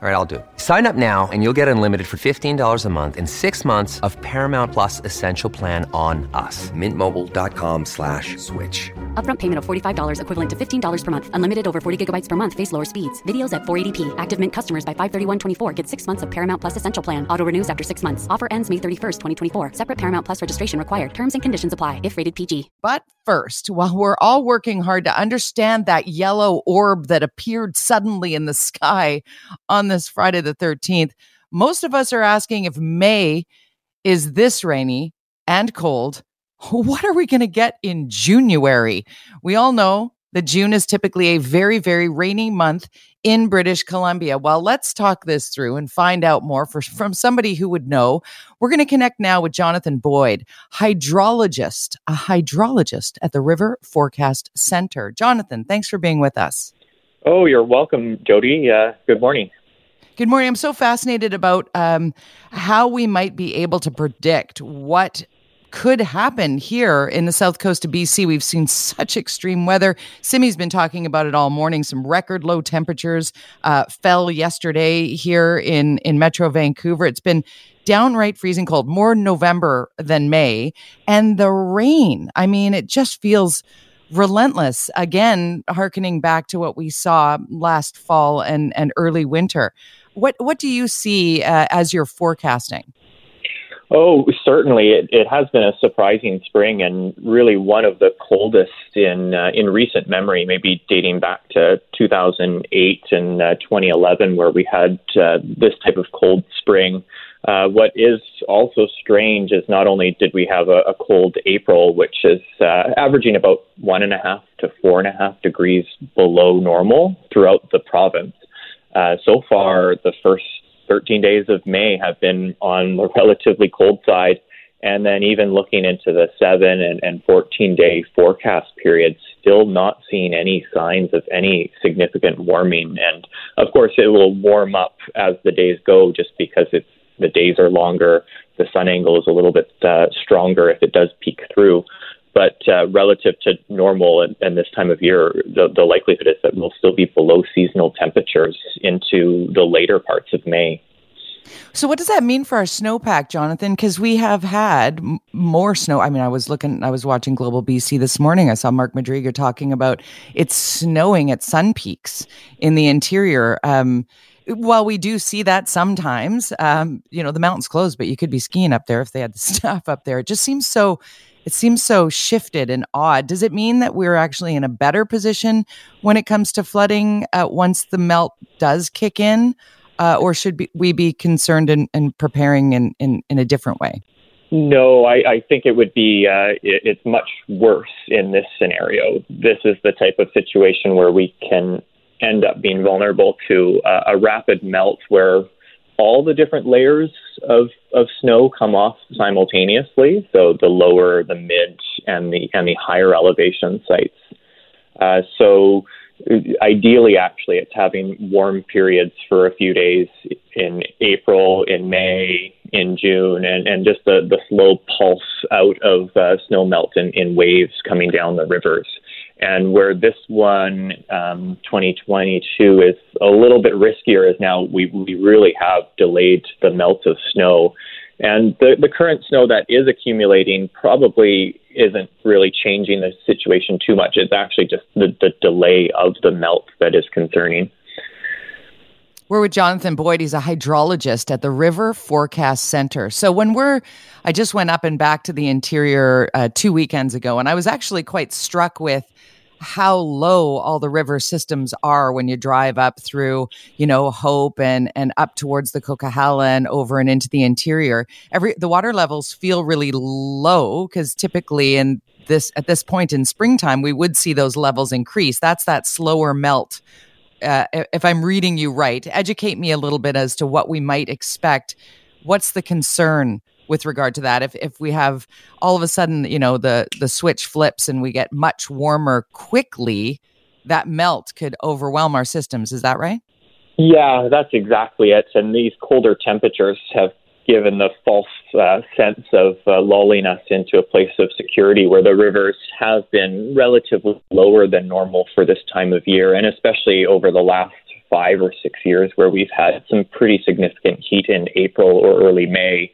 All right, I'll do it. Sign up now and you'll get unlimited for $15 a month in six months of Paramount Plus Essential Plan on us. Mintmobile.com slash switch. Upfront payment of $45 equivalent to $15 per month. Unlimited over 40 gigabytes per month. Face lower speeds. Videos at 480p. Active Mint customers by 531.24 get six months of Paramount Plus Essential Plan. Auto renews after six months. Offer ends May 31st, 2024. Separate Paramount Plus registration required. Terms and conditions apply if rated PG. But first, while we're all working hard to understand that yellow orb that appeared suddenly in the sky on this Friday the 13th, most of us are asking if May is this rainy and cold. What are we going to get in January? We all know that June is typically a very, very rainy month in British Columbia. Well, let's talk this through and find out more for, from somebody who would know. We're going to connect now with Jonathan Boyd, hydrologist, a hydrologist at the River Forecast Center. Jonathan, thanks for being with us. Oh, you're welcome, Jody. Uh, good morning. Good morning. I'm so fascinated about um, how we might be able to predict what could happen here in the south coast of BC. We've seen such extreme weather. Simi's been talking about it all morning. Some record low temperatures uh, fell yesterday here in in Metro Vancouver. It's been downright freezing cold, more November than May, and the rain. I mean, it just feels relentless. Again, harkening back to what we saw last fall and and early winter. What what do you see uh, as you're forecasting? Oh, certainly. It, it has been a surprising spring and really one of the coldest in uh, in recent memory, maybe dating back to 2008 and uh, 2011, where we had uh, this type of cold spring. Uh, what is also strange is not only did we have a, a cold April, which is uh, averaging about one and a half to four and a half degrees below normal throughout the province, uh, so far, the first 13 days of May have been on the relatively cold side. And then even looking into the 7 and, and 14 day forecast period, still not seeing any signs of any significant warming. And of course, it will warm up as the days go just because it's, the days are longer, the sun angle is a little bit uh, stronger if it does peak through. But uh, relative to normal and, and, this time of year, the, the likelihood is that we'll still be below seasonal temperatures into the later parts of May. So, what does that mean for our snowpack, Jonathan? Because we have had m- more snow. I mean, I was looking, I was watching Global BC this morning. I saw Mark Madrigal talking about it's snowing at Sun Peaks in the interior. Um, while we do see that sometimes, um, you know, the mountain's closed, but you could be skiing up there if they had the stuff up there. It just seems so it seems so shifted and odd. Does it mean that we're actually in a better position when it comes to flooding uh, once the melt does kick in? Uh, or should be, we be concerned and, preparing in, in, in a different way? No, I, I think it would be uh, it, it's much worse in this scenario. This is the type of situation where we can end up being vulnerable to a rapid melt where all the different layers of, of snow come off simultaneously. So the lower, the mid, and the and the higher elevation sites. Uh, so ideally, actually, it's having warm periods for a few days in April, in May, in June, and, and just the, the slow pulse out of uh, snow melt in, in waves coming down the rivers. And where this one, um, 2022, is a little bit riskier is now we, we really have delayed the melt of snow. And the, the current snow that is accumulating probably isn't really changing the situation too much. It's actually just the, the delay of the melt that is concerning. We're with Jonathan Boyd. He's a hydrologist at the River Forecast Center. So when we're, I just went up and back to the interior uh, two weekends ago, and I was actually quite struck with how low all the river systems are when you drive up through, you know, Hope and and up towards the Coquihalla and over and into the interior. Every the water levels feel really low because typically in this at this point in springtime we would see those levels increase. That's that slower melt. Uh, if I'm reading you right, educate me a little bit as to what we might expect. What's the concern with regard to that. If if we have all of a sudden, you know, the the switch flips and we get much warmer quickly, that melt could overwhelm our systems. Is that right? Yeah, that's exactly it. And these colder temperatures have given the false uh, sense of uh, lulling us into a place of security where the rivers have been relatively lower than normal for this time of year, and especially over the last five or six years where we've had some pretty significant heat in April or early May,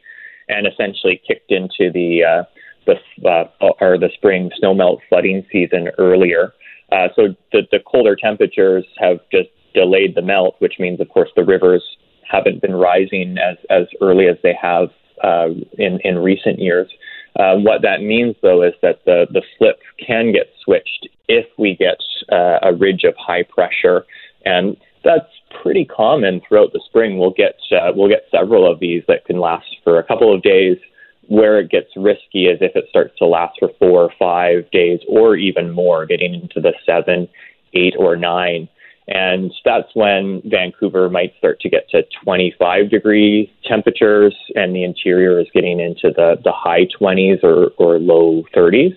and essentially kicked into the uh, the uh, or the spring snowmelt flooding season earlier. Uh, so the, the colder temperatures have just delayed the melt, which means, of course, the rivers haven't been rising as as early as they have uh, in in recent years. Uh, what that means, though, is that the the flip can get switched if we get uh, a ridge of high pressure, and that's pretty common throughout the spring. We'll get uh, we'll get several of these that can last for a couple of days. Where it gets risky is if it starts to last for four or five days, or even more, getting into the seven, eight, or nine. And that's when Vancouver might start to get to 25 degree temperatures, and the interior is getting into the, the high 20s or, or low 30s.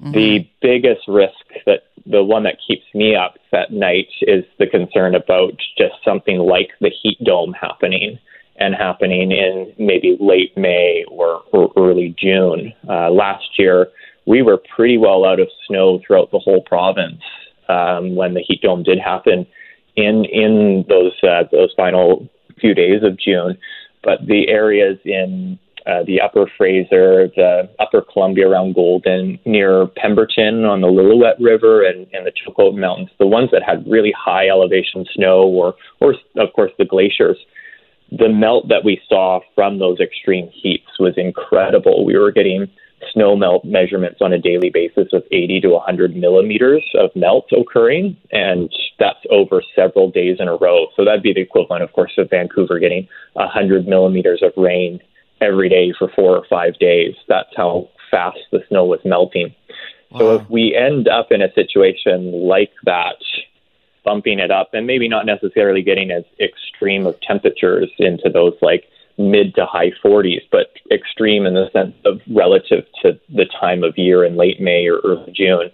Mm-hmm. The biggest risk that the one that keeps me up at night is the concern about just something like the heat dome happening and happening in maybe late May or, or early June. Uh, last year, we were pretty well out of snow throughout the whole province um, when the heat dome did happen in in those uh, those final few days of June. But the areas in uh, the Upper Fraser, the Upper Columbia around Golden, near Pemberton on the Lillooet River, and, and the Chilcotin Mountains, the ones that had really high elevation snow, or or of course the glaciers. The melt that we saw from those extreme heats was incredible. We were getting snow melt measurements on a daily basis of 80 to 100 millimeters of melt occurring, and that's over several days in a row. So that'd be the equivalent, of course, of Vancouver getting 100 millimeters of rain every day for four or five days. That's how fast the snow was melting. Wow. So if we end up in a situation like that, bumping it up, and maybe not necessarily getting as extreme of temperatures into those like mid to high 40s, but extreme in the sense of relative to the time of year in late May or early June.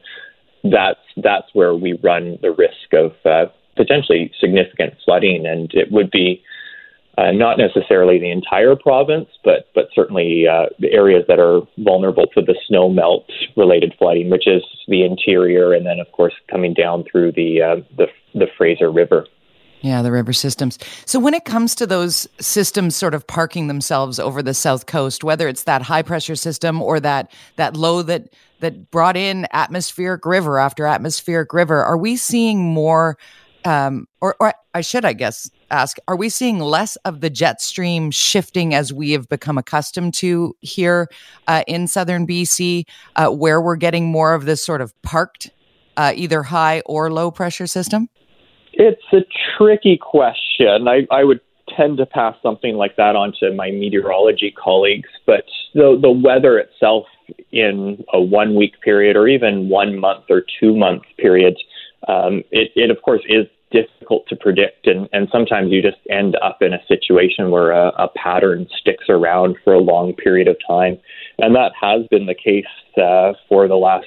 That's that's where we run the risk of uh, potentially significant flooding, and it would be uh, not necessarily the entire province, but but certainly uh, the areas that are vulnerable to the snow melt related flooding, which is the interior, and then of course coming down through the uh, the, the Fraser River. Yeah, the river systems. So when it comes to those systems sort of parking themselves over the south coast, whether it's that high pressure system or that that low that that brought in atmospheric river after atmospheric river, are we seeing more um, or, or I should, I guess, ask, are we seeing less of the jet stream shifting as we have become accustomed to here uh, in southern BC, uh, where we're getting more of this sort of parked, uh, either high or low pressure system? It's a tricky question. I, I would tend to pass something like that on to my meteorology colleagues, but the, the weather itself in a one week period or even one month or two month period, um, it, it of course is difficult to predict, and, and sometimes you just end up in a situation where a, a pattern sticks around for a long period of time. And that has been the case uh, for the last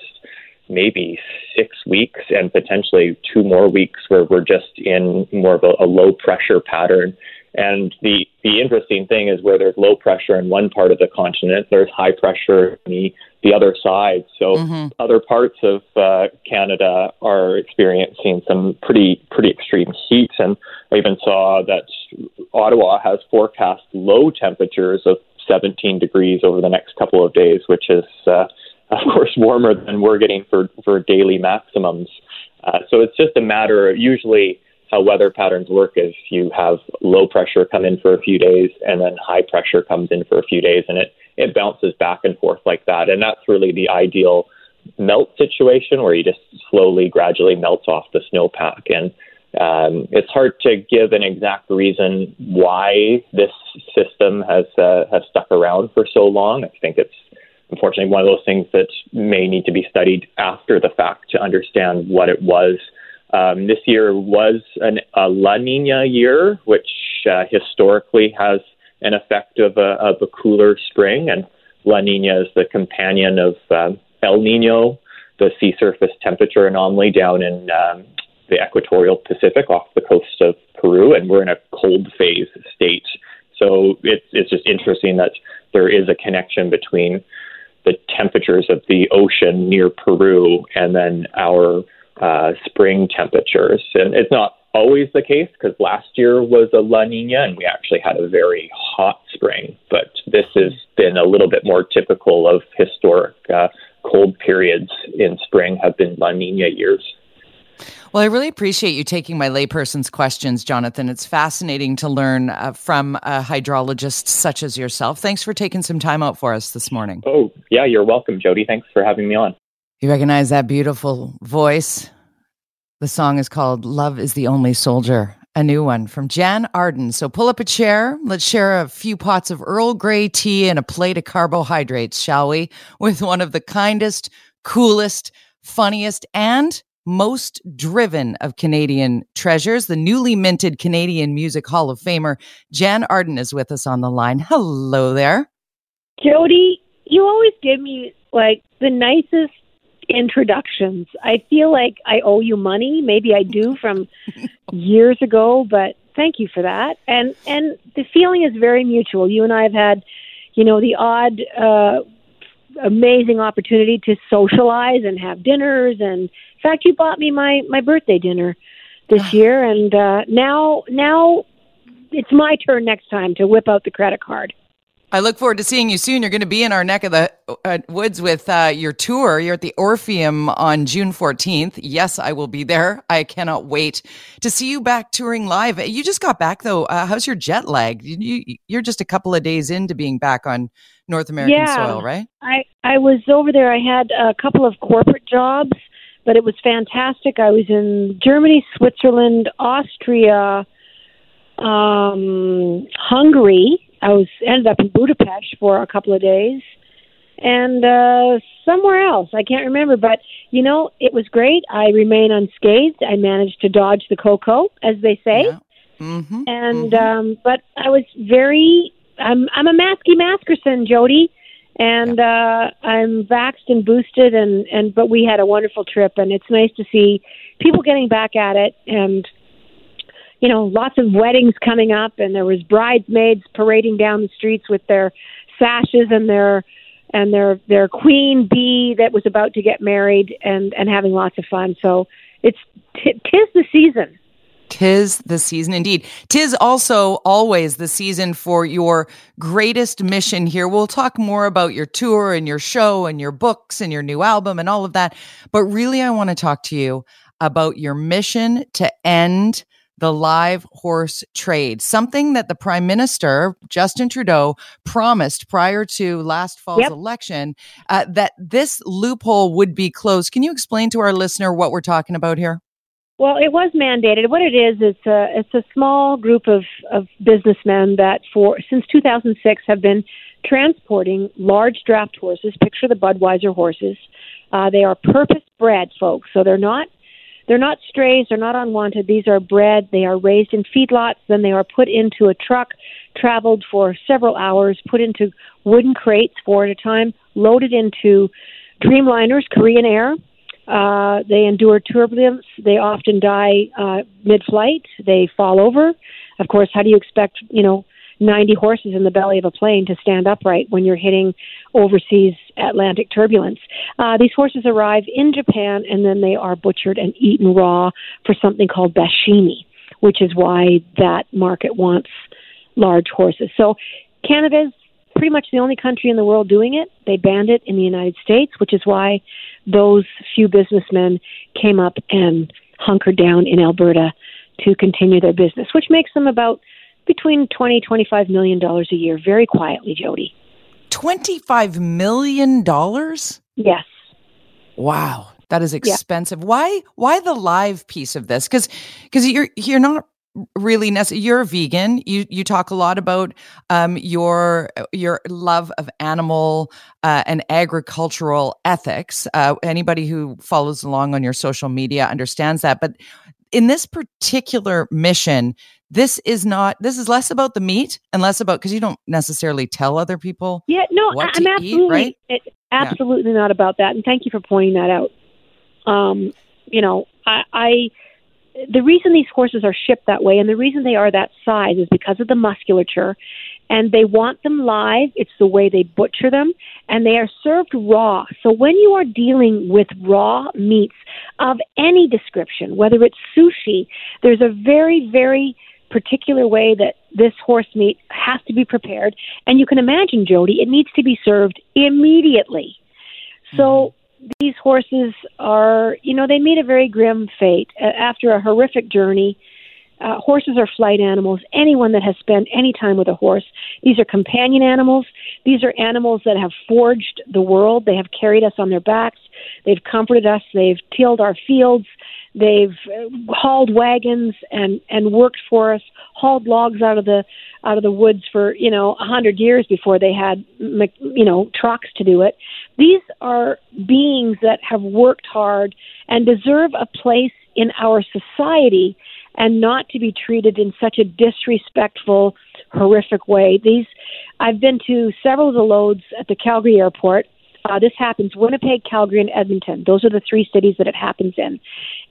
maybe six weeks and potentially two more weeks where we're just in more of a, a low pressure pattern. And the, the interesting thing is where there's low pressure in one part of the continent, there's high pressure in the, the other side. So mm-hmm. other parts of uh, Canada are experiencing some pretty pretty extreme heat. And I even saw that Ottawa has forecast low temperatures of 17 degrees over the next couple of days, which is uh, of course, warmer than we're getting for, for daily maximums. Uh, so it's just a matter usually how weather patterns work is you have low pressure come in for a few days and then high pressure comes in for a few days and it, it bounces back and forth like that. And that's really the ideal melt situation where you just slowly, gradually melts off the snowpack. And um, it's hard to give an exact reason why this system has uh, has stuck around for so long. I think it's unfortunately one of those things that may need to be studied after the fact to understand what it was. Um, this year was an, a La Nina year, which uh, historically has an effect of a, of a cooler spring, and La Nina is the companion of um, El Nino, the sea surface temperature anomaly down in um, the equatorial Pacific off the coast of Peru, and we're in a cold phase state. So it's it's just interesting that there is a connection between the temperatures of the ocean near Peru and then our uh, spring temperatures. And it's not always the case because last year was a La Nina and we actually had a very hot spring. But this has been a little bit more typical of historic uh, cold periods in spring have been La Nina years. Well, I really appreciate you taking my layperson's questions, Jonathan. It's fascinating to learn uh, from a hydrologist such as yourself. Thanks for taking some time out for us this morning. Oh, yeah, you're welcome, Jody. Thanks for having me on. You recognize that beautiful voice? The song is called Love is the Only Soldier, a new one from Jann Arden. So pull up a chair. Let's share a few pots of Earl Grey tea and a plate of carbohydrates, shall we? With one of the kindest, coolest, funniest, and most driven of Canadian treasures, the newly minted Canadian Music Hall of Famer, Jann Arden, is with us on the line. Hello there. Jody, you always give me like the nicest introductions. I feel like I owe you money. Maybe I do from years ago, but thank you for that. And and the feeling is very mutual. You and I have had, you know, the odd uh amazing opportunity to socialize and have dinners and in fact, you bought me my my birthday dinner this year, and uh, now now it's my turn next time to whip out the credit card. I look forward to seeing you soon. You're going to be in our neck of the uh, woods with uh, your tour. You're at the Orpheum on June 14th. Yes, I will be there. I cannot wait to see you back touring live. You just got back though. Uh, how's your jet lag? You, you're just a couple of days into being back on North American yeah, soil, right? I I was over there. I had a couple of corporate jobs but it was fantastic. I was in Germany, Switzerland, Austria, um, Hungary. I was ended up in Budapest for a couple of days, and uh, somewhere else I can't remember. But you know, it was great. I remain unscathed. I managed to dodge the cocoa, as they say. Yeah. Mm-hmm. And mm-hmm. um, but I was very. I'm I'm a masky maskerson, Jody and uh, I'm vaxxed and boosted, and and but we had a wonderful trip, and it's nice to see people getting back at it, and you know, lots of weddings coming up, and there was bridesmaids parading down the streets with their sashes and their and their their queen bee that was about to get married, and and having lots of fun. So it's t- tis the season. Tis the season indeed. Tis also always the season for your greatest mission here. We'll talk more about your tour and your show and your books and your new album and all of that. But really, I want to talk to you about your mission to end the live horse trade, something that the Prime Minister, Justin Trudeau, promised prior to last fall's yep. election uh, that this loophole would be closed. Can you explain to our listener what we're talking about here? Well, it was mandated. What it is, it's a it's a small group of of businessmen that for since 2006 have been transporting large draft horses. Picture the Budweiser horses. Uh, they are purpose bred folks, so they're not they're not strays. They're not unwanted. These are bred. They are raised in feedlots. Then they are put into a truck, traveled for several hours, put into wooden crates four at a time, loaded into Dreamliners, Korean Air uh, they endure turbulence. They often die uh, mid-flight. They fall over. Of course, how do you expect you know 90 horses in the belly of a plane to stand upright when you're hitting overseas Atlantic turbulence? Uh, these horses arrive in Japan and then they are butchered and eaten raw for something called sashimi, which is why that market wants large horses. So Canada's pretty much the only country in the world doing it. They banned it in the United States, which is why those few businessmen came up and hunkered down in Alberta to continue their business, which makes them about between 20 25 million dollars a year very quietly, Jody. 25 million dollars? Yes. Wow. That is expensive. Yeah. Why why the live piece of this? Cuz cuz you're you're not really necessary. You're vegan. You you talk a lot about um, your your love of animal uh, and agricultural ethics. Uh, anybody who follows along on your social media understands that. But in this particular mission, this is not. This is less about the meat and less about because you don't necessarily tell other people. Yeah, no, I'm absolutely eat, right? It, absolutely yeah. not about that. And thank you for pointing that out. Um, you know, I, I the reason these horses are shipped that way and the reason they are that size is because of the musculature and they want them live. It's the way they butcher them, and they are served raw. So when you are dealing with raw meats of any description, whether it's sushi, there's a very, very particular way that this horse meat has to be prepared. And you can imagine, Jody, it needs to be served immediately. So mm-hmm. These horses are, you know, they meet a very grim fate after a horrific journey uh, horses are flight animals. Anyone that has spent any time with a horse, these are companion animals. These are animals that have forged the world. They have carried us on their backs. They've comforted us. They've tilled our fields. They've uh, hauled wagons and and worked for us. Hauled logs out of the out of the woods for you know a hundred years before they had you know trucks to do it. These are beings that have worked hard and deserve a place in our society and not to be treated in such a disrespectful, horrific way. These, I've been to several of the loads at the Calgary airport. Uh, this happens Winnipeg, Calgary, and Edmonton. Those are the three cities that it happens in.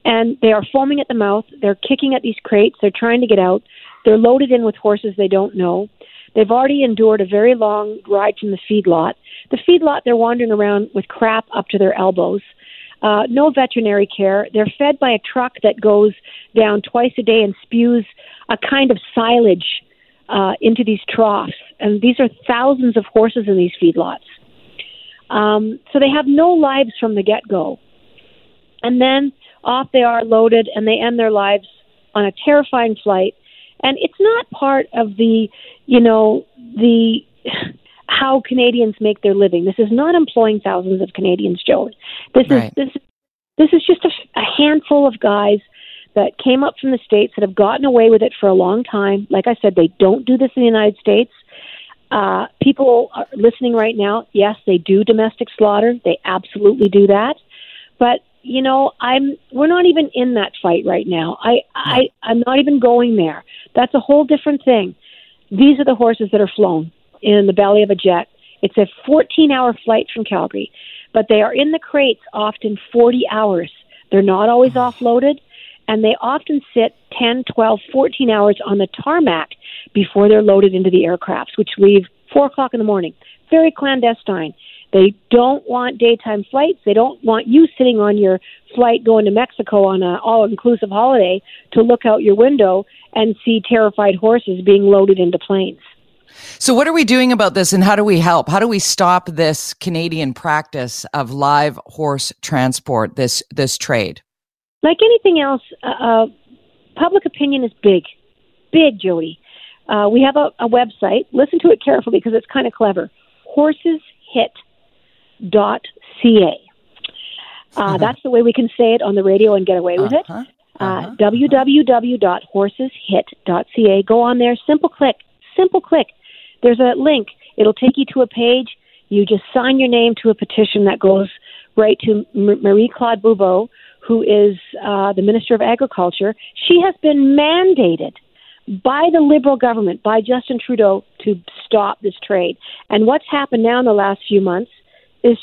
And they are foaming at the mouth. They're kicking at these crates. They're trying to get out. They're loaded in with horses they don't know. They've already endured a very long ride from the feedlot. The feedlot, they're wandering around with crap up to their elbows uh, no veterinary care. They're fed by a truck that goes down twice a day and spews a kind of silage uh, into these troughs. And these are thousands of horses in these feedlots. Um, so they have no lives from the get go. And then off they are loaded and they end their lives on a terrifying flight. And it's not part of the, you know, the how Canadians make their living. This is not employing thousands of Canadians, Joe. This right. is this this is just a, a handful of guys that came up from the states that have gotten away with it for a long time. Like I said, they don't do this in the United States. Uh, people are listening right now. Yes, they do domestic slaughter. They absolutely do that. But you know, I'm we're not even in that fight right now. I I I'm not even going there. That's a whole different thing. These are the horses that are flown in the belly of a jet. It's a 14 hour flight from Calgary, but they are in the crates often 40 hours. They're not always offloaded, and they often sit 10, 12, 14 hours on the tarmac before they're loaded into the aircrafts, which leave 4 o'clock in the morning. Very clandestine. They don't want daytime flights. They don't want you sitting on your flight going to Mexico on an all inclusive holiday to look out your window and see terrified horses being loaded into planes. So, what are we doing about this and how do we help? How do we stop this Canadian practice of live horse transport, this, this trade? Like anything else, uh, uh public opinion is big, big, Jody. Uh, we have a, a website. Listen to it carefully because it's kind of clever. Horseshit.ca. Uh, that's the way we can say it on the radio and get away with uh-huh. it. Uh, uh-huh. www.horseshit.ca. Go on there, simple click, simple click. There's a link. It'll take you to a page. You just sign your name to a petition that goes right to Marie Claude Bibeau, who is uh, the Minister of Agriculture. She has been mandated by the Liberal government, by Justin Trudeau, to stop this trade. And what's happened now in the last few months is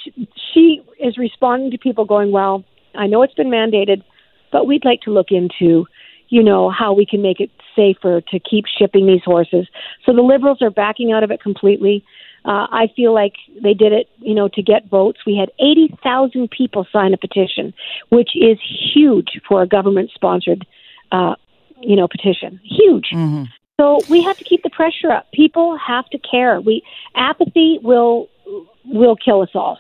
she is responding to people going, Well, I know it's been mandated, but we'd like to look into you know, how we can make it safer to keep shipping these horses. So the Liberals are backing out of it completely. Uh, I feel like they did it, you know, to get votes. We had 80,000 people sign a petition, which is huge for a government-sponsored, uh, you know, petition. Huge. Mm-hmm. So we have to keep the pressure up. People have to care. We apathy will will kill us all.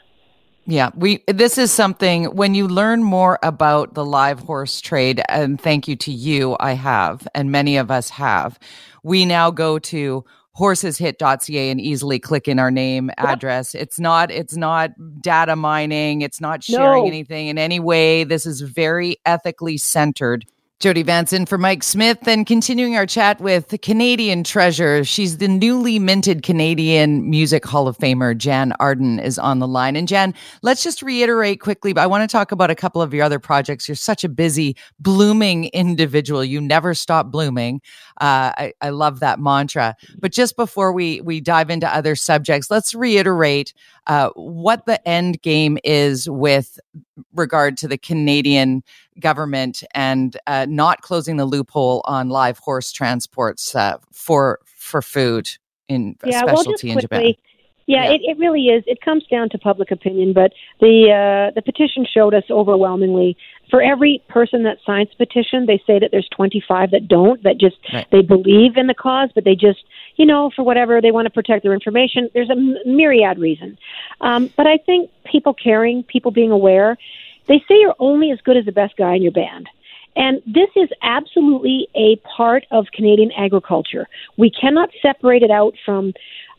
Yeah, we this is something when you learn more about the live horse trade and thank you to you I have and many of us have. We now go to horseshit.ca and easily click in our name address. It's not it's not data mining, it's not sharing no. anything in any way. This is very ethically centered Jody Vanson for Mike Smith and continuing our chat with Canadian treasure. She's the newly minted Canadian Music Hall of Famer, Jann Arden, is on the line. And Jann, let's just reiterate quickly, but I want to talk about a couple of your other projects. You're such a busy, blooming individual. You never stop blooming. Uh, I, I love that mantra. But just before we we dive into other subjects, let's reiterate uh, what the end game is with regard to the Canadian government and uh, not closing the loophole on live horse transports uh, for for food. in yeah, specialty well, just in quickly, Japan. Yeah, Yeah. It, it really is. It comes down to public opinion, but the uh, the petition showed us overwhelmingly. For every person that signs the petition, they say that there's 25 that don't, that just Right. they believe in the cause, but they just, you know, for whatever they want to protect their information. There's a myriad reason. Um, but I think people caring, people being aware, they say you're only as good as the best guy in your band. And this is absolutely a part of Canadian agriculture. We cannot separate it out from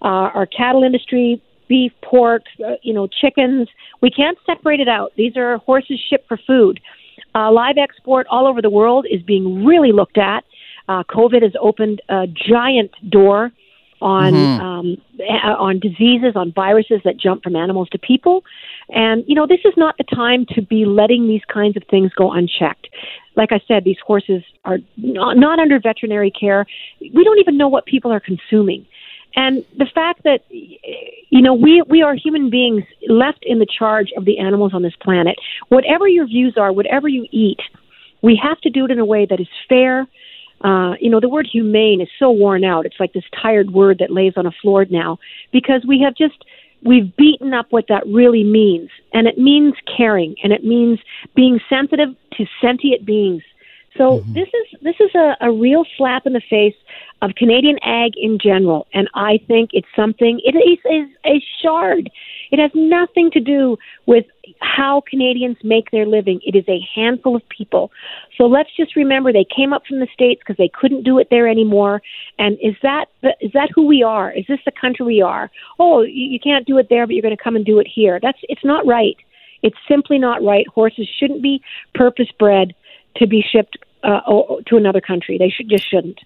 uh, our cattle industry, beef, pork, uh, you know, chickens. We can't separate it out. These are horses shipped for food. Uh, live export all over the world is being really looked at. Uh, COVID has opened a giant door on um, on diseases, on viruses that jump from animals to people. And you know, this is not the time to be letting these kinds of things go unchecked. Like I said, these horses are not, not under veterinary care. We don't even know what people are consuming. And the fact that you know we we are human beings left in the charge of the animals on this planet. Whatever your views are, whatever you eat, we have to do it in a way that is fair. Uh, you know, the word humane is so worn out. It's like this tired word that lays on a floor now because we have just we've beaten up what that really means, and it means caring, and it means being sensitive to sentient beings. So mm-hmm. this is this is a, a real slap in the face of Canadian ag in general, and I think it's something. It is, is a shard. It has nothing to do with how Canadians make their living. It is a handful of people. So let's just remember they came up from the states because they couldn't do it there anymore. And is that is that who we are? Is this the country we are? Oh, you, you can't do it there, but you're going to come and do it here. That's it's not right. It's simply not right. Horses shouldn't be purpose bred to be shipped uh, to another country. They should just shouldn't.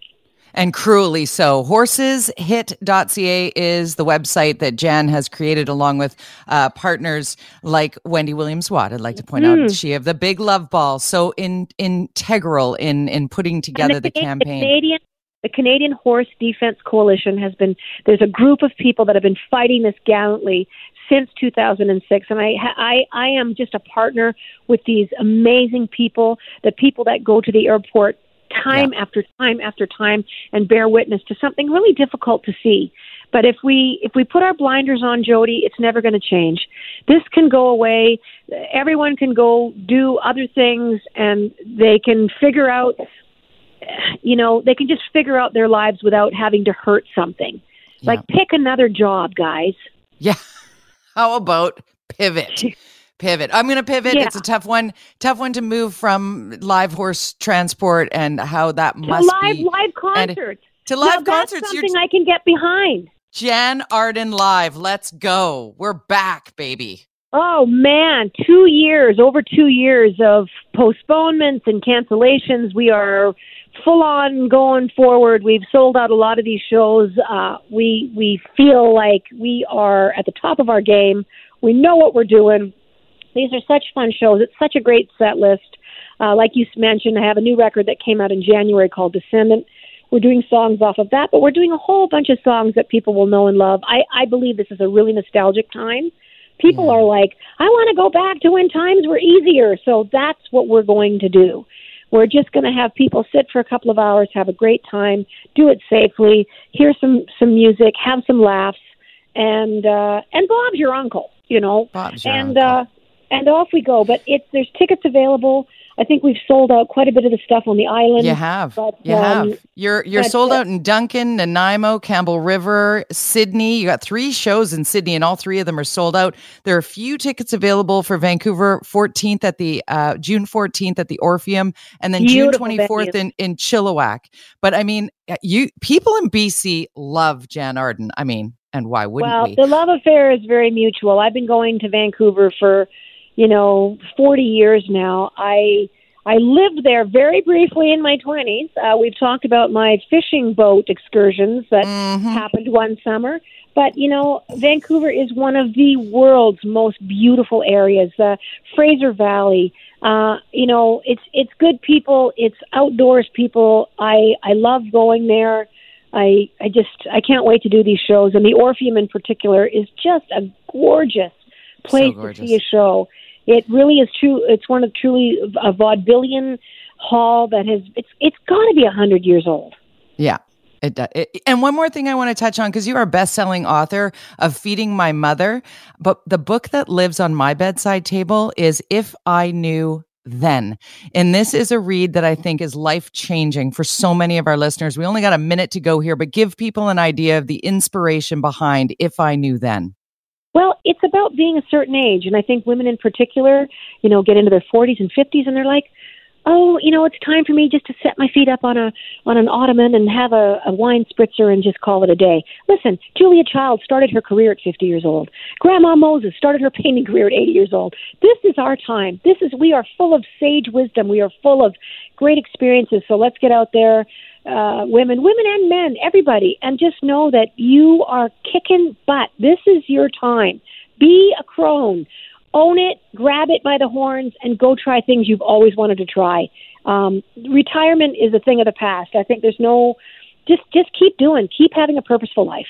and cruelly so. Horseshit.ca is the website that Jann has created along with uh, partners like Wendy Williams Watt. I'd like to point Hmm. out she of the Big Love Ball, so in, integral in in putting together the, Cana- campaign. The Canadian, the Canadian Horse Defense Coalition has been. There's a group of people that have been fighting this gallantly since 2006, and I, I, I am just a partner with these amazing people. The people that go to the airport time after time after time and bear witness to something really difficult to see. But if we if we put our blinders on, Jody, it's never going to change. This can go away. Everyone can go do other things, and they can figure out you know, they can just figure out their lives without having to hurt something. Like pick another job, guys. Yeah. How about pivot? Pivot. I'm going to pivot. Yeah. It's a tough one. Tough one to move from live horse transport and how that To must live be live and- concerts. to Now, live that's concerts. Something I can get behind. Jann Arden live. Let's go. We're back, baby. Oh man, two years, over two years of postponements and cancellations. We are full on going forward. We've sold out a lot of these shows. Uh, we we feel like we are at the top of our game. We know what we're doing. These are such fun shows. It's such a great set list. Uh, like you mentioned, I have a new record that came out in January called Descendant. We're doing songs off of that, but we're doing a whole bunch of songs that people will know and love. I, I believe this is a really nostalgic time. People are like, I want to go back to when times were easier. So that's what we're going to do. We're just going to have people sit for a couple of hours, have a great time, do it safely, hear some some music, have some laughs, and uh, and Bob's your uncle, you know. Bob's your and uncle. uh, and off we go. But it's there's tickets available. I think we've sold out quite a bit of the stuff on the island. You have. but, you um, have. You're you're but, sold uh, out in Duncan, Nanaimo, Campbell River, Sidney. You got three shows in Sidney, and all three of them are sold out. There are a few tickets available for Vancouver, 14th at the uh, June 14th at the Orpheum, and then June 24th venue. in in Chilliwack. But I mean, you people in BC love Jann Arden. I mean, and why wouldn't well, we? the love affair is very mutual. I've been going to Vancouver for, you know, 40 years now. I I lived there very briefly in my 20s. Uh, we've talked about my fishing boat excursions that Mhm. happened one summer. But, you know, Vancouver is one of the world's most beautiful areas. The Fraser Valley, uh, you know, it's it's good people, it's outdoors people. I I love going there. I I just I can't wait to do these shows and the Orpheum in particular is just a gorgeous place to gorgeous. see a show. It really is true. It's one of truly a vaudevillian hall that has it's it's got to be a hundred years old. Yeah. It, uh, it, and one more thing I want to touch on because you are a best-selling author of Feeding My Mother, but the book that lives on my bedside table is If I Knew Then. And this is a read that I think is life-changing for so many of our listeners. We only got a minute to go here, but give people an idea of the inspiration behind If I Knew Then. Well, it's about being a certain age, and I think women in particular, you know, get into their 40s and 50s and they're like, oh, you know, it's time for me just to set my feet up on a on an ottoman and have a, a wine spritzer and just call it a day. Listen, Julia Child started her career at 50 years old. Grandma Moses started her painting career at 80 years old. This is our time. This is we are full of sage wisdom. We are full of great experiences. So let's get out there, uh, women, women and men, everybody, and just know that you are kicking butt. This is your time. Be a crone own it, grab it by the horns, and go try things you've always wanted to try. Um, retirement is a thing of the past. I think there's no just just keep doing, keep having a purposeful life.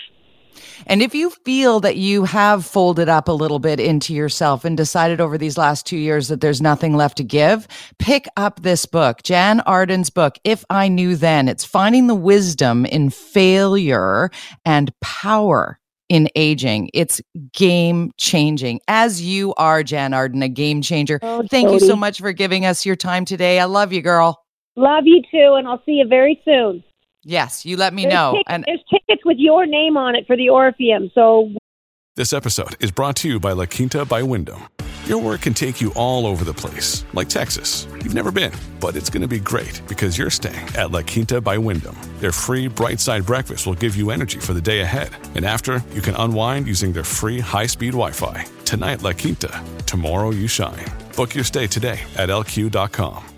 And if you feel that you have folded up a little bit into yourself and decided over these last two years that there's nothing left to give, pick up this book, Jann Arden's book, If I Knew Then. It's finding the wisdom in failure and power in aging. It's game changing, as you are, Jann Arden, a game changer. Oh, Thank you so much for giving us your time today. I love you, girl. Love you too, and I'll see you very soon. Yes, you let me there's know. Tickets, and there's tickets with your name on it for the Orpheum. So this episode is brought to you by La Quinta by Wyndham. Your work can take you all over the place, like Texas. You've never been, but it's going to be great because you're staying at La Quinta by Wyndham. Their free bright side breakfast will give you energy for the day ahead. And after, you can unwind using their free high speed Wi Fi. Tonight, La Quinta. Tomorrow, you shine. Book your stay today at lq.com.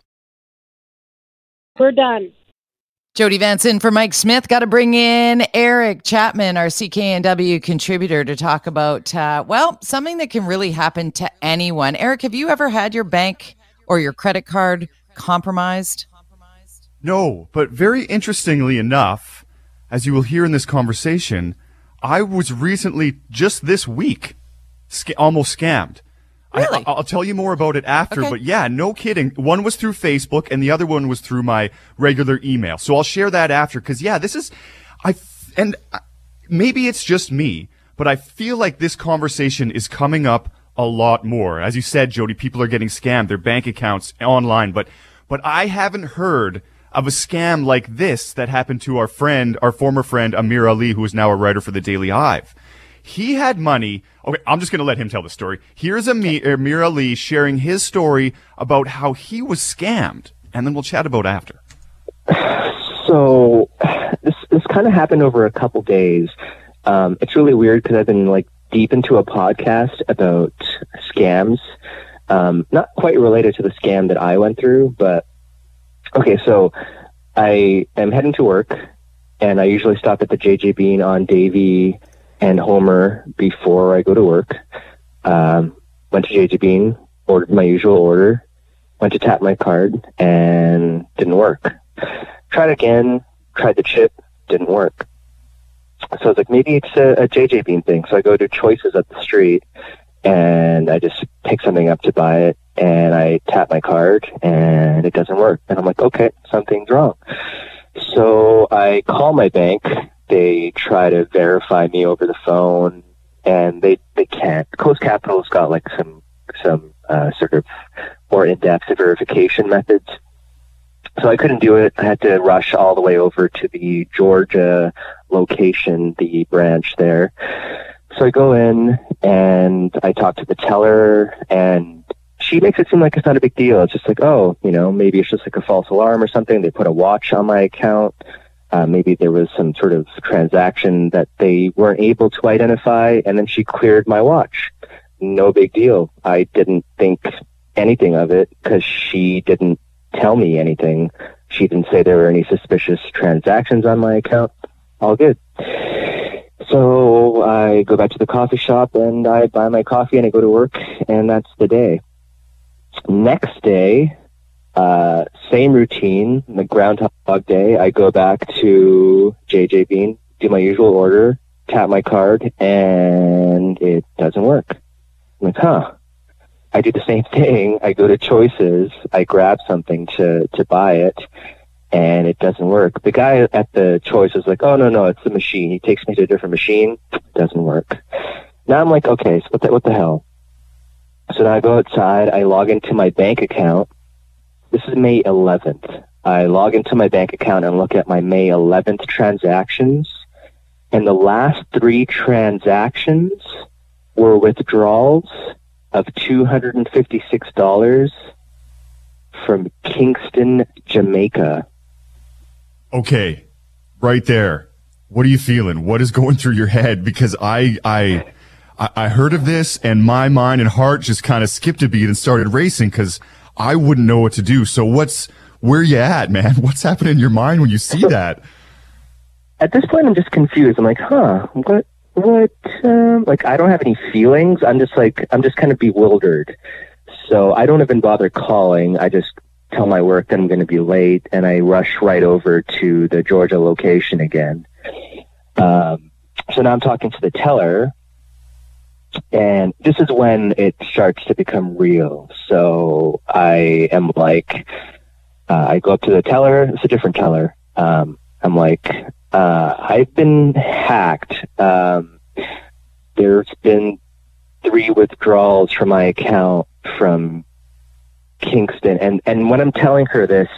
We're done. Jody Vanson for Mike Smith. Got to bring in Eric Chapman, our CKNW contributor, to talk about, uh, well, something that can really happen to anyone. Eric, have you ever had your bank or your credit card compromised? No, but very interestingly enough, as you will hear in this conversation, I was recently, just this week, sc- almost scammed. Really? I, will tell you more about it after, okay. but yeah, no kidding. One was through Facebook and the other one was through my regular email. So I'll share that after because yeah, this is, I, and uh, maybe it's just me, but I feel like this conversation is coming up a lot more. As you said, Jody, people are getting scammed, their bank accounts online, but, but I haven't heard of a scam like this that happened to our friend, our former friend, Amir Ali, who is now a writer for the Daily Hive. He had money. Okay, I'm just going to let him tell the story. Here's Amir, Amir Ali sharing his story about how he was scammed, and then we'll chat about after. So this this kind of happened over a couple days. Um, it's really weird because I've been like deep into a podcast about scams. Um, not quite related to the scam that I went through, but okay. So I am heading to work, and I usually stop at the JJ Bean on Davie and Homer before I go to work. Um, went to JJ Bean, ordered my usual order, went to tap my card, and didn't work. Tried again, tried the chip, didn't work. So I was like, maybe it's a, a JJ Bean thing. So I go to Choices up the street, and I just pick something up to buy it, and I tap my card, and it doesn't work. And I'm like, okay, something's wrong. So I call my bank they try to verify me over the phone, and they they can't. Coast Capital's got like some some uh, sort of more in-depth verification methods. So I couldn't do it. I had to rush all the way over to the Georgia location, the branch there. So I go in and I talk to the teller and she makes it seem like it's not a big deal. It's just like, oh, you know, maybe it's just like a false alarm or something. They put a watch on my account. Uh, maybe there was some sort of transaction that they weren't able to identify, and then she cleared my watch. No big deal. I didn't think anything of it because she didn't tell me anything. She didn't say there were any suspicious transactions on my account. All good. So I go back to the coffee shop and I buy my coffee and I go to work and that's the day. Next day, uh, same routine, the Groundhog Day. I go back to JJ Bean, do my usual order, tap my card, and it doesn't work. I'm like, huh. I do the same thing. I go to choices. I grab something to, to buy it and it doesn't work. The guy at the choice is like, oh, no, no, it's the machine. He takes me to a different machine. It doesn't work. Now I'm like, okay, so what the, what the hell? So now I go outside. I log into my bank account. This is May 11th. I log into my bank account and look at my May 11th transactions. And the last three transactions were withdrawals of $256 from Kingston, Jamaica. Okay, right there. What are you feeling? What is going through your head? Because I, I, I heard of this and my mind and heart just kind of skipped a beat and started racing because I wouldn't know what to do. So what's, where you at, man? What's happening in your mind when you see that? At this point, I'm just confused. I'm like, huh, what, what, um, like, I don't have any feelings. I'm just like, I'm just kind of bewildered. So I don't even bother calling. I just tell my work that I'm going to be late and I rush right over to the Georgia location again. Um, so now I'm talking to the teller and this is when it starts to become real. So I am like, uh, I go up to the teller. It's a different teller. Um, I'm like, uh, I've been hacked. Um, there's been three withdrawals from my account from Kingston. And, and when I'm telling her this,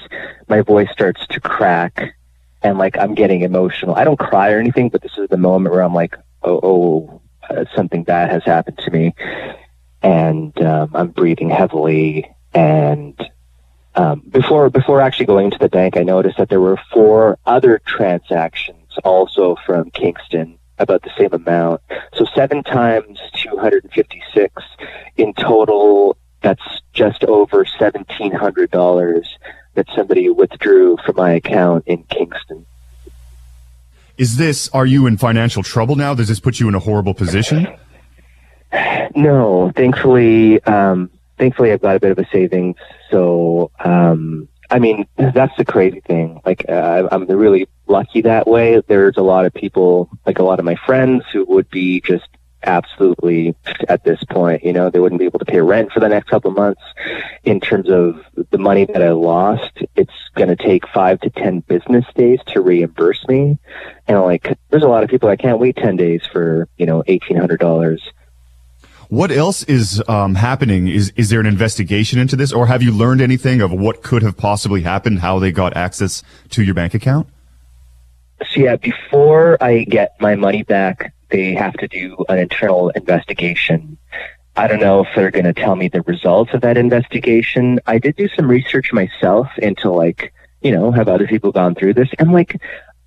my voice starts to crack and like I'm getting emotional. I don't cry or anything, but this is the moment where I'm like, oh, oh uh, something bad has happened to me. And um, I'm breathing heavily. And um, before before actually going to the bank, I noticed that there were four other transactions also from Kingston about the same amount. So seven times 256 in total. That's just over $1,700 that somebody withdrew from my account in Kingston. Is this, are you in financial trouble now? Does this put you in a horrible position? No, thankfully, um, thankfully I've got a bit of a savings. So, um, I mean, that's the crazy thing. Like, uh, I'm really lucky that way. There's a lot of people, like a lot of my friends who would be just absolutely at this point. You know, they wouldn't be able to pay rent for the next couple of months. In terms of the money that I lost, it's going to take five to 10 business days to reimburse me. And I'm like, there's a lot of people I can't wait 10 days for, you know, $1,800. What else is um, happening? Is is there an investigation into this, or have you learned anything of what could have possibly happened? How they got access to your bank account? So yeah, before I get my money back, they have to do an internal investigation. I don't know if they're going to tell me the results of that investigation. I did do some research myself into like, you know, have other people gone through this? I'm like,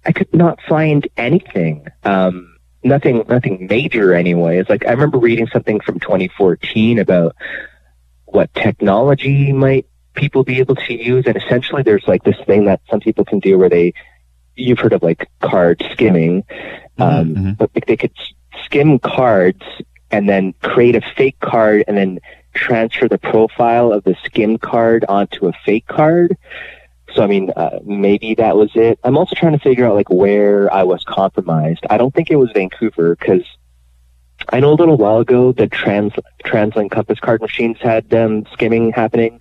I could not find anything. Um, nothing, nothing major anyway. It's like, I remember reading something from 2014 about what technology might people be able to use. And essentially there's like this thing that some people can do where they, you've heard of like card skimming um, mm-hmm. But they could skim cards and then create a fake card and then transfer the profile of the skim card onto a fake card. So, I mean, uh, maybe that was it. I'm also trying to figure out like where I was compromised. I don't think it was Vancouver because I know a little while ago the trans TransLink Compass card machines had um, skimming happening.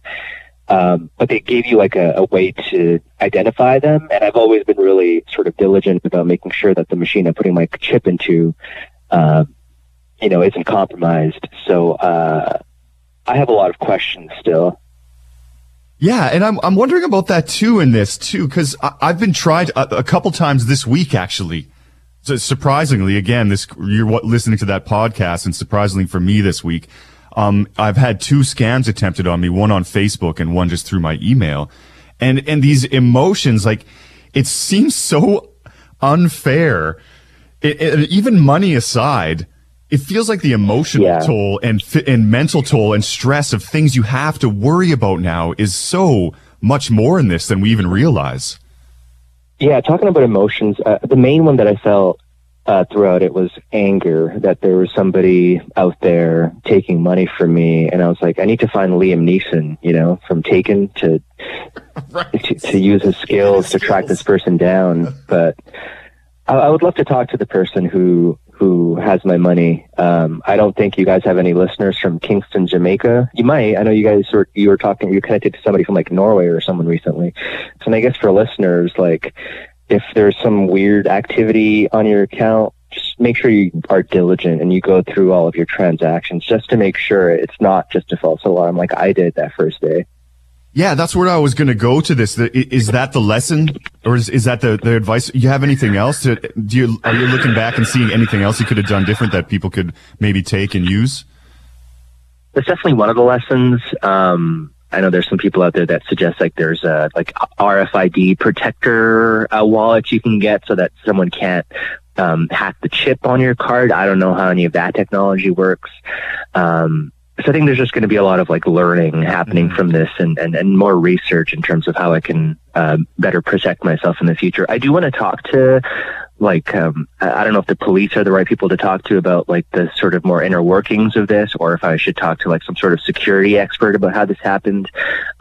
Um, but they gave you like a, a, way to identify them. And I've always been really sort of diligent about making sure that the machine I'm putting my chip into, uh, you know, isn't compromised. So uh, I have a lot of questions still. Yeah, and I'm I'm wondering about that too in this too because I've been tried a, a, couple times this week actually. So surprisingly, again, this you're listening to that podcast, and surprisingly for me this week, um, I've had two scams attempted on me, one on Facebook and one just through my email. And, and these emotions, like, it seems so unfair. It, it, even money aside, it feels like the emotional yeah. toll and, and mental toll and stress of things you have to worry about now is so much more in this than we even realize. Yeah, talking about emotions, uh, the main one that I felt uh, throughout it was anger that there was somebody out there taking money from me, and I was like, I need to find Liam Neeson, you know, from Taken to right. to, to, use his skills his to skills. track this person down. But I, I, would love to talk to the person who who has my money. Um, I don't think you guys have any listeners from Kingston, Jamaica. You might. I know you guys were you were talking. You connected to somebody from like Norway or someone recently. So, and I guess for listeners, like if there's some weird activity on your account, just make sure you are diligent and you go through all of your transactions just to make sure it's not just a false alarm like I did that first day. Yeah, that's where I was going to go to this. Is that the lesson or is, is that the, the advice? You have anything else to, do you, are you looking back and seeing anything else you could have done different that people could maybe take and use? That's definitely one of the lessons. Um, I know there's some people out there that suggest like there's a like RFID protector uh, wallet you can get so that someone can't um, hack the chip on your card. I don't know how any of that technology works. Um, so I think there's just going to be a lot of like learning happening mm-hmm. from this and, and, and more research in terms of how I can uh, better protect myself in the future. I do want to talk to like um, I don't know if the police are the right people to talk to about like the sort of more inner workings of this, or if I should talk to like some sort of security expert about how this happened.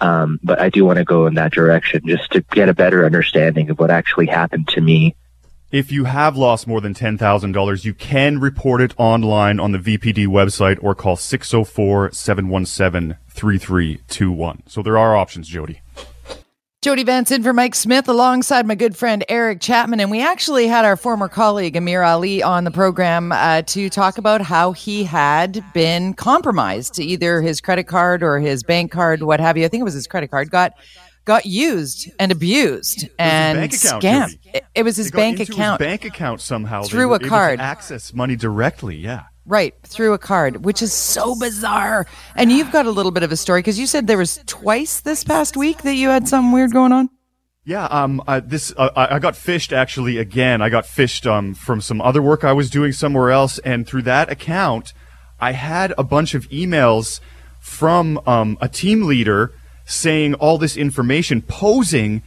Um, but I do want to go in that direction just to get a better understanding of what actually happened to me. If you have lost more than $10,000, you can report it online on the VPD website or call 604 717 3321. So there are options, Jody. Jody Vance in for Mike Smith alongside my good friend Eric Chapman. And we actually had our former colleague Amir Ali on the program uh, to talk about how he had been compromised. Either his credit card or his bank card, what have you. I think it was his credit card, got got used and abused and scammed. It, it, was his bank account. His bank account somehow through a card. access money directly. Yeah. Right, through a card, which is so bizarre. And you've got a little bit of a story because you said there was twice this past week that you had something weird going on. Yeah, um, this uh, I got phished actually again. I got phished um from some other work I was doing somewhere else, and through that account, I had a bunch of emails from um a team leader saying all this information, posing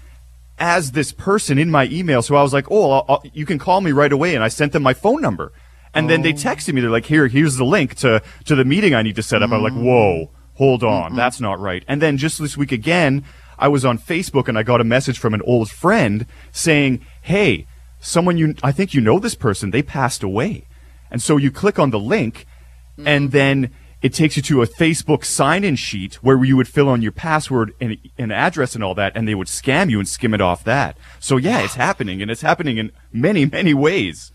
as this person in my email. So I was like, oh, I'll, I'll, you can call me right away, and I sent them my phone number. And oh. then they oh. texted me. They're like, "Here, here's the link to to the meeting I need to set up." Mm. I'm like. "Whoa, hold on, mm that's not right." And then just this week again, I was on Facebook and I got a message from an old friend saying, "Hey, someone you I think you know this person. They passed away." And so you click on the link, mm. and then it takes you to a Facebook sign-in sheet where you would fill in your password and, and address and all that, and they would scam you and skim it off that. So yeah, it's happening, and it's happening in many, many ways.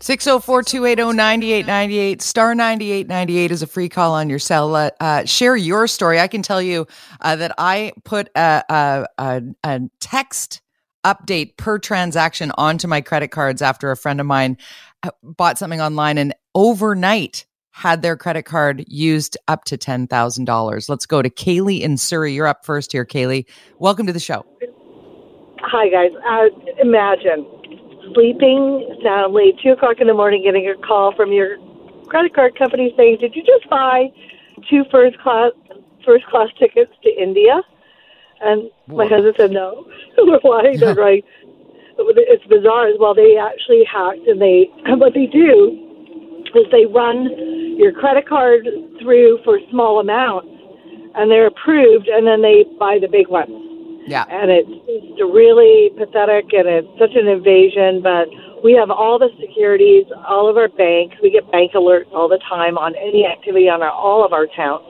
604-280-9898 star 9898 is a free call on your cell. Uh, uh, share your story. I can tell you uh, that i put a, a, a, a, text update per transaction onto my credit cards after a friend of mine uh, bought something online and overnight had their credit card used up to $10000 let's go to kaylee in surrey. You're up first here kaylee. Welcome to the show. Hi guys. Uh, imagine sleeping soundly, two o'clock in the morning, getting a call from your credit card company saying, "Did you just buy two first class first class tickets to India?" And my husband said, "No." Why? They're right. It's bizarre as well. They actually hacked, and they what they do is they run your credit card through for small amounts, and they're approved, and then they buy the big ones. Yeah. And it's just really pathetic and it's such an invasion, but we have all the securities, all of our banks. We get bank alerts all the time on any activity on our, all of our accounts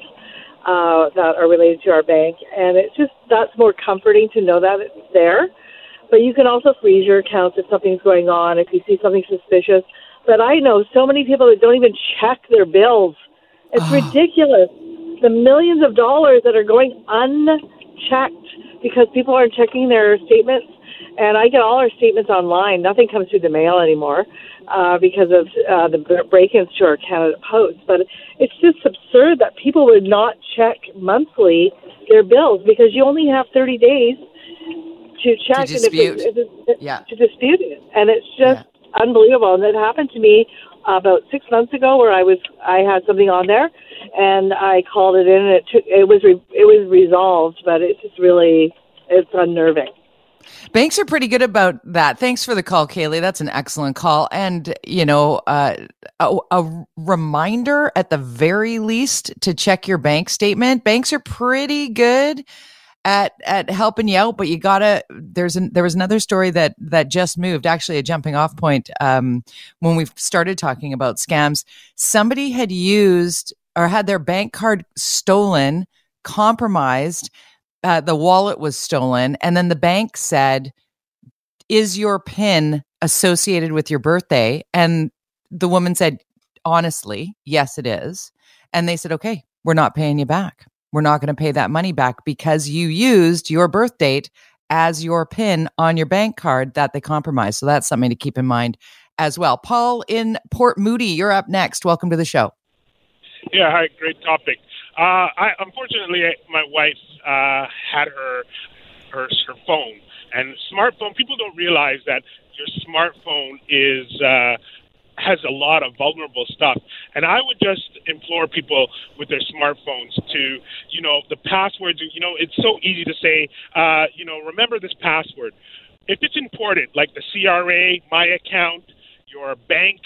uh, that are related to our bank. And it's just, that's more comforting to know that it's there. But you can also freeze your accounts if something's going on, if you see something suspicious. But I know so many people that don't even check their bills. It's oh. ridiculous. The millions of dollars that are going unchecked because people aren't checking their statements. And I get all our statements online. Nothing comes through the mail anymore uh, because of uh, the break-ins to our Canada Post. But it's just absurd that people would not check monthly their bills because you only have 30 days to check to dispute. And if it, if it, yeah. to dispute it. And it's just yeah. unbelievable. And it happened to me about six months ago where I was I had something on there and I called it in and it took it was re, it was resolved, but it's just really it's unnerving. Banks are pretty good about that. Thanks for the call, Kaylee. That's an excellent call. And, you know, uh, a, a, reminder at the very least to check your bank statement. Banks are pretty good at at helping you out, but you gotta. There's an, there was another story that that just moved. Actually, a jumping off point. Um, when we started talking about scams, somebody had used or had their bank card stolen, compromised uh, the wallet was stolen, and then the bank said, "Is your PIN associated with your birthday?" And the woman said, "Honestly, yes, it is." And they said, "Okay, we're not paying you back. We're not going to pay that money back because you used your birth date as your PIN on your bank card that they compromised." So that's something to keep in mind as well. Paul in Port Moody, you're up next. Welcome to the show. Yeah, hi, great topic. Uh, I unfortunately my wife uh, had her her her phone and smartphone. People don't realize that your smartphone is uh, has a lot of vulnerable stuff. And I would just implore people with their smartphones to, you know, the passwords. You know, it's so easy to say, uh, you know, remember this password. If it's important, like the CRA, my account, your bank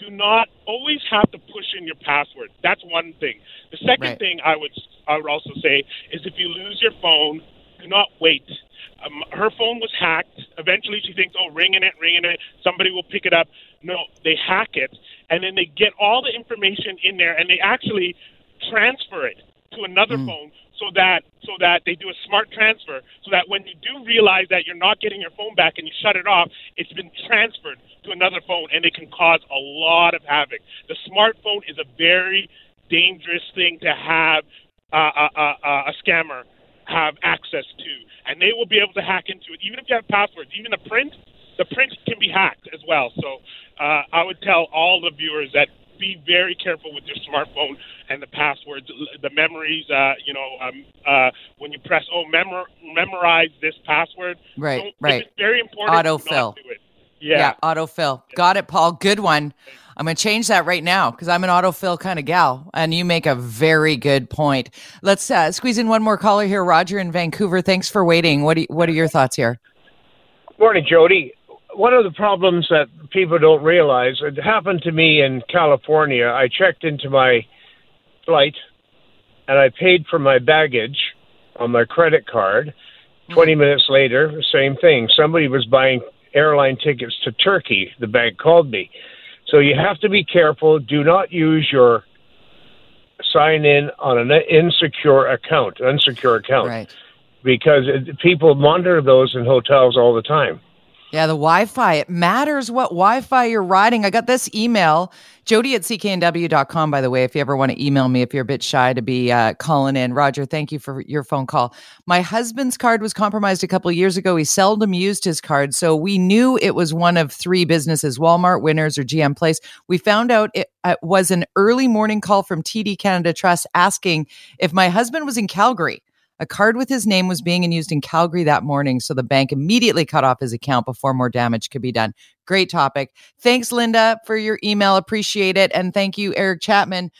do not always have to push in your password. That's one thing. The second right. thing I would I would also say is if you lose your phone, do not wait. Um, her phone was hacked. Eventually, she thinks, "Oh, ringing it, ringing it. Somebody will pick it up." No, they hack it, and then they get all the information in there, and they actually transfer it to another mm. phone so that so that they do a smart transfer so that when you do realize that you're not getting your phone back and you shut it off, it's been transferred to another phone and it can cause a lot of havoc. The smartphone is a very dangerous thing to have uh, a, a, a scammer have access to, and they will be able to hack into it. Even if you have passwords, even the print, the print can be hacked as well. So uh, I would tell all the viewers that be very careful with your smartphone and the passwords, the memories. Uh, you know, um, uh, when you press oh memor- memorize this password. Right, right. It's very important. Autofill. Yeah. yeah, autofill. Got it, Paul. Good one. I'm going to change that right now because I'm an autofill kind of gal, and you make a very good point. Let's uh, squeeze in one more caller here, Roger in Vancouver. Thanks for waiting. What do you, what are your thoughts here? Morning, Jody. One of the problems that people don't realize it happened to me in California. I checked into my flight, and I paid for my baggage on my credit card. 20 mm-hmm. minutes later, same thing. Somebody was buying airline tickets to Turkey. The bank called me. So you have to be careful. Do not use your sign in on an insecure account, unsecure account, right. because people monitor those in hotels all the time. Yeah, the Wi Fi. It matters what Wi Fi you're riding. I got this email, Jody at cknw.com, by the way, if you ever want to email me, if you're a bit shy to be uh, calling in. Roger, thank you for your phone call. My husband's card was compromised a couple years ago. He seldom used his card, so we knew it was one of three businesses Walmart, Winners, or GM Place. We found out it uh, was an early morning call from TD Canada Trust asking if my husband was in Calgary. A card with his name was being used in Calgary that morning, so the bank immediately cut off his account before more damage could be done. Great topic. Thanks, Linda, for your email. Appreciate it. And thank you, Eric Chapman,